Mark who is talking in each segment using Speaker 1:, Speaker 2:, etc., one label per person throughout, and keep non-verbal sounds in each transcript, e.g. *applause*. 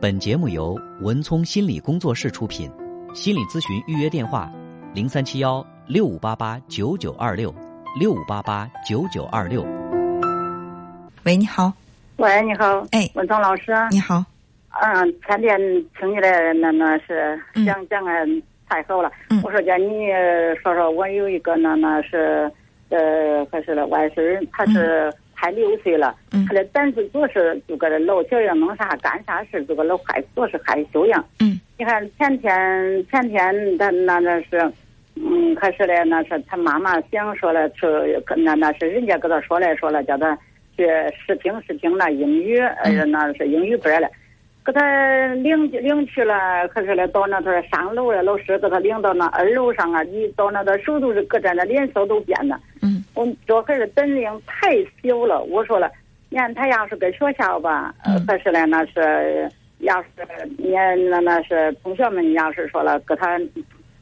Speaker 1: 本节目由文聪心理工作室出品，心理咨询预约电话：零三七幺六五八八九九二六六五八八九九二六。
Speaker 2: 喂，你好。
Speaker 3: 喂，你好。
Speaker 2: 哎，
Speaker 3: 文聪老师。
Speaker 2: 你好。
Speaker 3: 嗯，前天听你的那那是讲讲的太好了。
Speaker 2: 嗯。
Speaker 3: 我说叫你说说，我有一个那那是呃还是了外孙，他是。才六岁了，他的胆子总是就搁这老小样，弄啥干啥事，就搁老害，总是害羞样。
Speaker 2: 嗯，
Speaker 3: 你看前天前天他那那是，嗯，可是嘞，那是他妈妈想说了，是那那是人家跟他说来说了，叫他去试听试听那英语，呃，那是英语班了，给他领领去了，可是嘞到那头上楼了，老师给他领到那二楼上啊，一到那的手都是搁着，那脸色都变了。
Speaker 2: 嗯。
Speaker 3: 我这孩子本领太小了，我说了，你看他要是搁学校吧，可是嘞，那是要是你那那是同学们要是说了，给他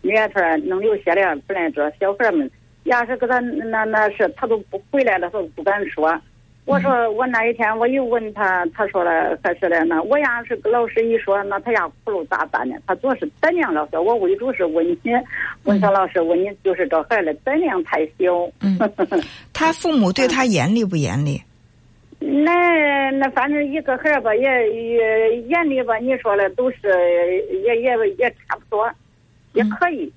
Speaker 3: 面头能留下来，不来这小孩们要是给他那那是他都不回来了，他都不敢说。我说我那一天我又问他，他说了还是的那我要是跟老师一说，那他要哭了咋办呢？他总是胆量老师。我为主是问你，问小老师问你，就是这孩子胆量太小。
Speaker 2: 嗯，*laughs* 他父母对他严厉不严厉？
Speaker 3: 那那反正一个孩儿吧，也也严厉吧。你说了都是也也也差不多，也可以。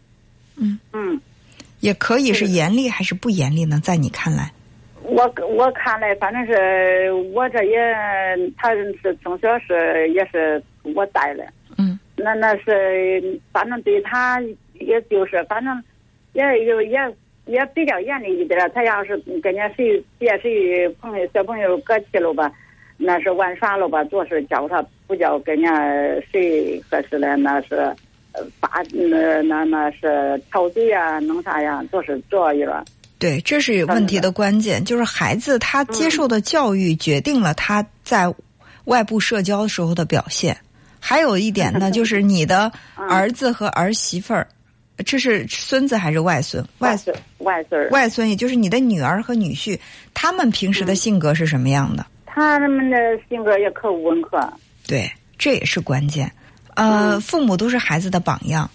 Speaker 2: 嗯
Speaker 3: 嗯，
Speaker 2: 也可以是严厉还是不严厉呢？在你看来？
Speaker 3: 我我看来，反正是我这也，他是从小是也是我带的。
Speaker 2: 嗯。
Speaker 3: 那那是，反正对他，也就是反正，也有也也比较严厉一点。他要是跟人家谁别谁朋友小朋友搁去了吧，那是玩耍了吧，做事教他不叫跟人家谁合适的，那是，发那那那是吵嘴呀，弄啥呀，都是这一个。
Speaker 2: 对，这是问题的关键，就是孩子他接受的教育决定了他在外部社交时候的表现。还有一点呢，*laughs* 就是你的儿子和儿媳妇儿，这是孙子还是外孙？
Speaker 3: 外孙，外孙，
Speaker 2: 外孙，也就是你的女儿和女婿，他们平时的性格是什么样的？
Speaker 3: 他们的性格也可温和。
Speaker 2: 对，这也是关键。呃，父母都是孩子的榜样，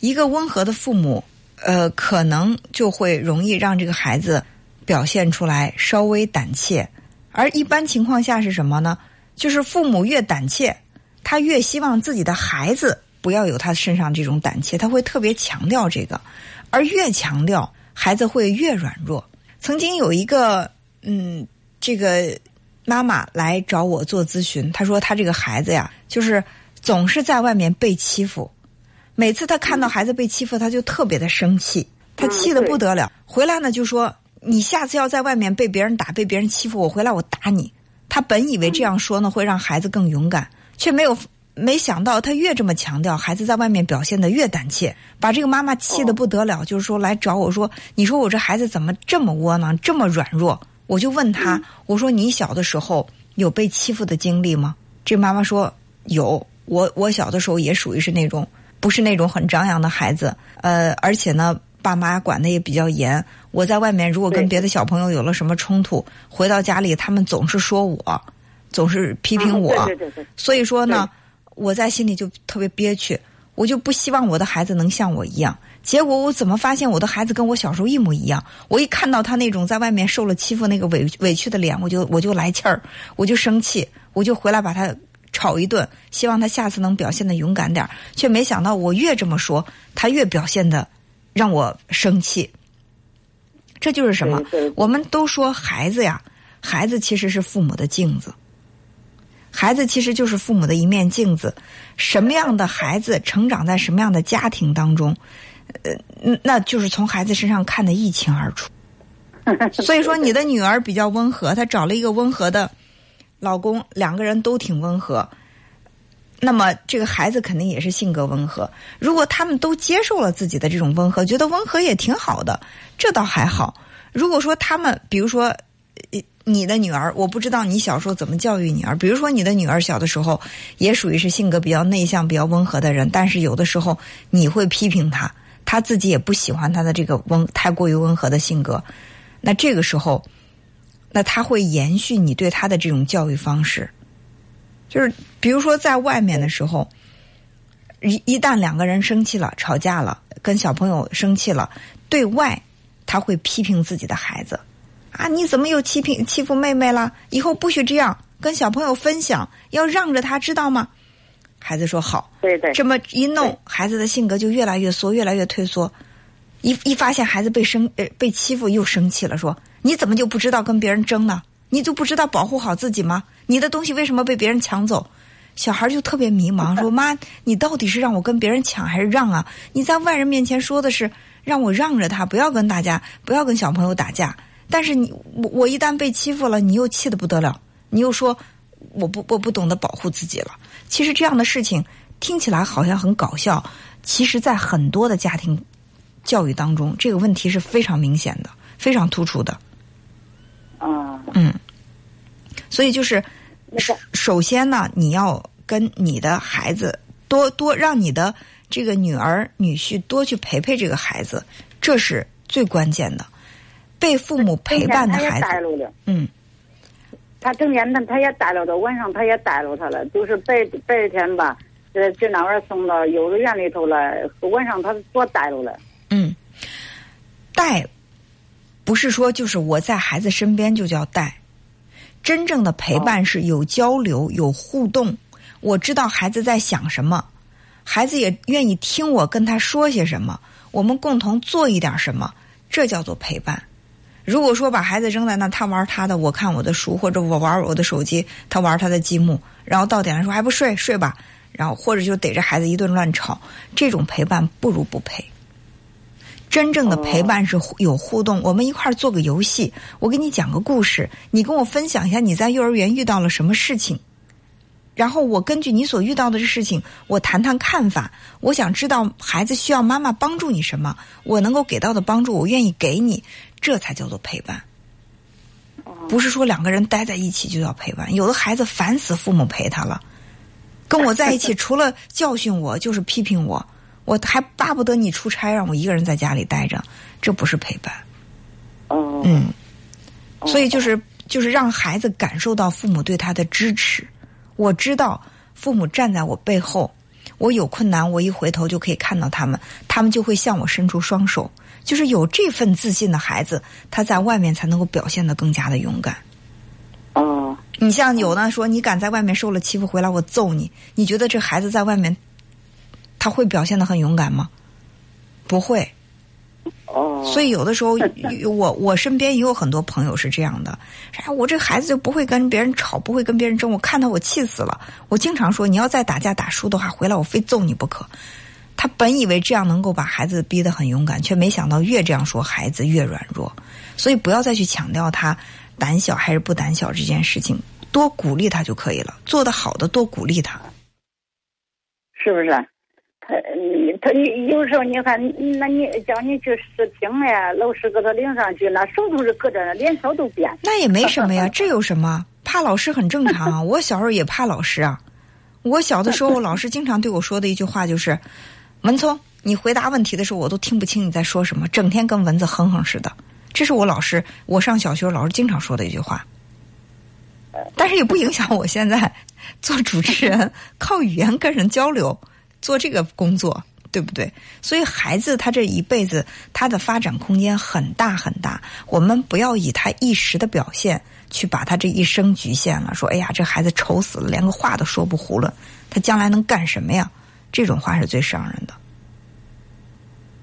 Speaker 2: 一个温和的父母。呃，可能就会容易让这个孩子表现出来稍微胆怯，而一般情况下是什么呢？就是父母越胆怯，他越希望自己的孩子不要有他身上这种胆怯，他会特别强调这个，而越强调，孩子会越软弱。曾经有一个嗯，这个妈妈来找我做咨询，她说她这个孩子呀，就是总是在外面被欺负。每次他看到孩子被欺负，他就特别的生气，他气得不得了。回来呢就说：“你下次要在外面被别人打、被别人欺负，我回来我打你。”他本以为这样说呢会让孩子更勇敢，却没有没想到他越这么强调，孩子在外面表现的越胆怯，把这个妈妈气得不得了。就是说来找我说：“你说我这孩子怎么这么窝囊、这么软弱？”我就问他：“我说你小的时候有被欺负的经历吗？”这妈妈说：“有，我我小的时候也属于是那种。”不是那种很张扬的孩子，呃，而且呢，爸妈管的也比较严。我在外面如果跟别的小朋友有了什么冲突，回到家里他们总是说我，总是批评我。
Speaker 3: 对对对。
Speaker 2: 所以说呢，我在心里就特别憋屈，我就不希望我的孩子能像我一样。结果我怎么发现我的孩子跟我小时候一模一样？我一看到他那种在外面受了欺负那个委委屈的脸，我就我就来气儿，我就生气，我就回来把他。吵一顿，希望他下次能表现的勇敢点却没想到我越这么说，他越表现的让我生气。这就是什么？我们都说孩子呀，孩子其实是父母的镜子，孩子其实就是父母的一面镜子。什么样的孩子成长在什么样的家庭当中，呃，那就是从孩子身上看得一清二楚。*laughs* 所以说，你的女儿比较温和，她找了一个温和的。老公两个人都挺温和，那么这个孩子肯定也是性格温和。如果他们都接受了自己的这种温和，觉得温和也挺好的，这倒还好。如果说他们，比如说你的女儿，我不知道你小时候怎么教育女儿。比如说你的女儿小的时候也属于是性格比较内向、比较温和的人，但是有的时候你会批评她，她自己也不喜欢她的这个温太过于温和的性格，那这个时候。那他会延续你对他的这种教育方式，就是比如说在外面的时候，一一旦两个人生气了、吵架了，跟小朋友生气了，对外他会批评自己的孩子啊，你怎么又欺评欺负妹妹了？以后不许这样，跟小朋友分享，要让着他，知道吗？孩子说好。
Speaker 3: 对对。
Speaker 2: 这么一弄，孩子的性格就越来越缩，越来越退缩。一一发现孩子被生呃被欺负，又生气了，说你怎么就不知道跟别人争呢？你就不知道保护好自己吗？你的东西为什么被别人抢走？小孩就特别迷茫，说：“ *laughs* 妈，你到底是让我跟别人抢还是让啊？你在外人面前说的是让我让着他，不要跟大家，不要跟小朋友打架。但是你我我一旦被欺负了，你又气得不得了，你又说我不我不懂得保护自己了。其实这样的事情听起来好像很搞笑，其实在很多的家庭教育当中，这个问题是非常明显的，非常突出的。
Speaker 3: 啊，
Speaker 2: 嗯。所以就是，首首先呢，你要跟你的孩子多多让你的这个女儿女婿多去陪陪这个孩子，这是最关键的。被父母陪伴的孩子，嗯，
Speaker 3: 他整天他他也带了的，晚上他也带了他了，就是白白天吧，呃，就那会送到幼儿园里头了，晚上他多带了了。
Speaker 2: 嗯，带不是说就是我在孩子身边就叫带。真正的陪伴是有交流、有互动。我知道孩子在想什么，孩子也愿意听我跟他说些什么。我们共同做一点什么，这叫做陪伴。如果说把孩子扔在那，他玩他的，我看我的书，或者我玩我的手机，他玩他的积木，然后到点了说还不睡，睡吧，然后或者就逮着孩子一顿乱吵，这种陪伴不如不陪。真正的陪伴是有互动，我们一块儿做个游戏，我给你讲个故事，你跟我分享一下你在幼儿园遇到了什么事情，然后我根据你所遇到的事情，我谈谈看法。我想知道孩子需要妈妈帮助你什么，我能够给到的帮助，我愿意给你，这才叫做陪伴。不是说两个人待在一起就要陪伴，有的孩子烦死父母陪他了，跟我在一起 *laughs* 除了教训我就是批评我。我还巴不得你出差，让我一个人在家里待着，这不是陪伴。
Speaker 3: 哦。
Speaker 2: 嗯。所以就是就是让孩子感受到父母对他的支持。我知道父母站在我背后，我有困难，我一回头就可以看到他们，他们就会向我伸出双手。就是有这份自信的孩子，他在外面才能够表现得更加的勇敢。
Speaker 3: 哦。
Speaker 2: 你像有的说，你敢在外面受了欺负回来，我揍你。你觉得这孩子在外面？他会表现的很勇敢吗？不会。
Speaker 3: 哦。
Speaker 2: 所以有的时候，*laughs* 我我身边也有很多朋友是这样的。哎，我这孩子就不会跟别人吵，不会跟别人争。我看到，我气死了。我经常说，你要再打架打输的话，回来我非揍你不可。他本以为这样能够把孩子逼得很勇敢，却没想到越这样说，孩子越软弱。所以不要再去强调他胆小还是不胆小这件事情，多鼓励他就可以了。做得好的多鼓励他，
Speaker 3: 是不是？他他有时候你看，那你叫你去试听呀，老师给他领上去，那手都是搁着，脸色都变。
Speaker 2: 那也没什么呀，*laughs* 这有什么？怕老师很正常。我小时候也怕老师啊。*laughs* 我小的时候，老师经常对我说的一句话就是：“文聪，你回答问题的时候，我都听不清你在说什么，整天跟蚊子哼哼似的。”这是我老师，我上小学老师经常说的一句话。*laughs* 但是也不影响我现在做主持人，靠语言跟人交流。做这个工作，对不对？所以孩子他这一辈子，他的发展空间很大很大。我们不要以他一时的表现去把他这一生局限了。说，哎呀，这孩子愁死了，连个话都说不囫囵，他将来能干什么呀？这种话是最伤人的。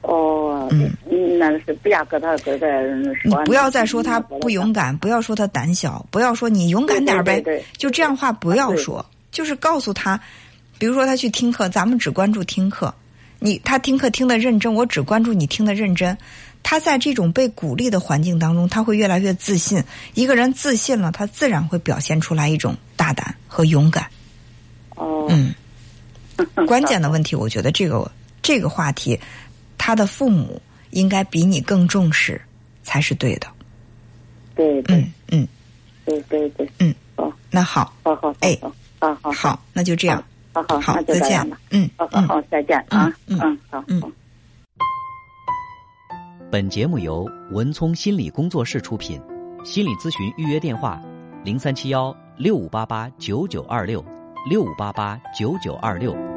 Speaker 3: 哦，嗯，那是不要跟他跟他说。
Speaker 2: 不要再说他不勇敢，不要说他胆小，不要说你勇敢点呗。就这样话不要说，就是告诉他。比如说，他去听课，咱们只关注听课。你他听课听的认真，我只关注你听的认真。他在这种被鼓励的环境当中，他会越来越自信。一个人自信了，他自然会表现出来一种大胆和勇敢。
Speaker 3: 哦，
Speaker 2: 嗯，*laughs* 关键的问题，我觉得这个这个话题，他的父母应该比你更重视，才是对的。
Speaker 3: 对，
Speaker 2: 嗯嗯，
Speaker 3: 对对对，
Speaker 2: 嗯，
Speaker 3: 好，
Speaker 2: 那好，
Speaker 3: 好好，
Speaker 2: 哎，
Speaker 3: 啊好，
Speaker 2: 好，那就这样。
Speaker 3: 好好
Speaker 2: 好，
Speaker 3: 再见
Speaker 2: 吧。嗯，
Speaker 3: 好好好，再见啊。嗯嗯，好嗯。
Speaker 1: 本节目由文聪心理工作室出品，心理咨询预约电话：零三七幺六五八八九九二六六五八八九九二六。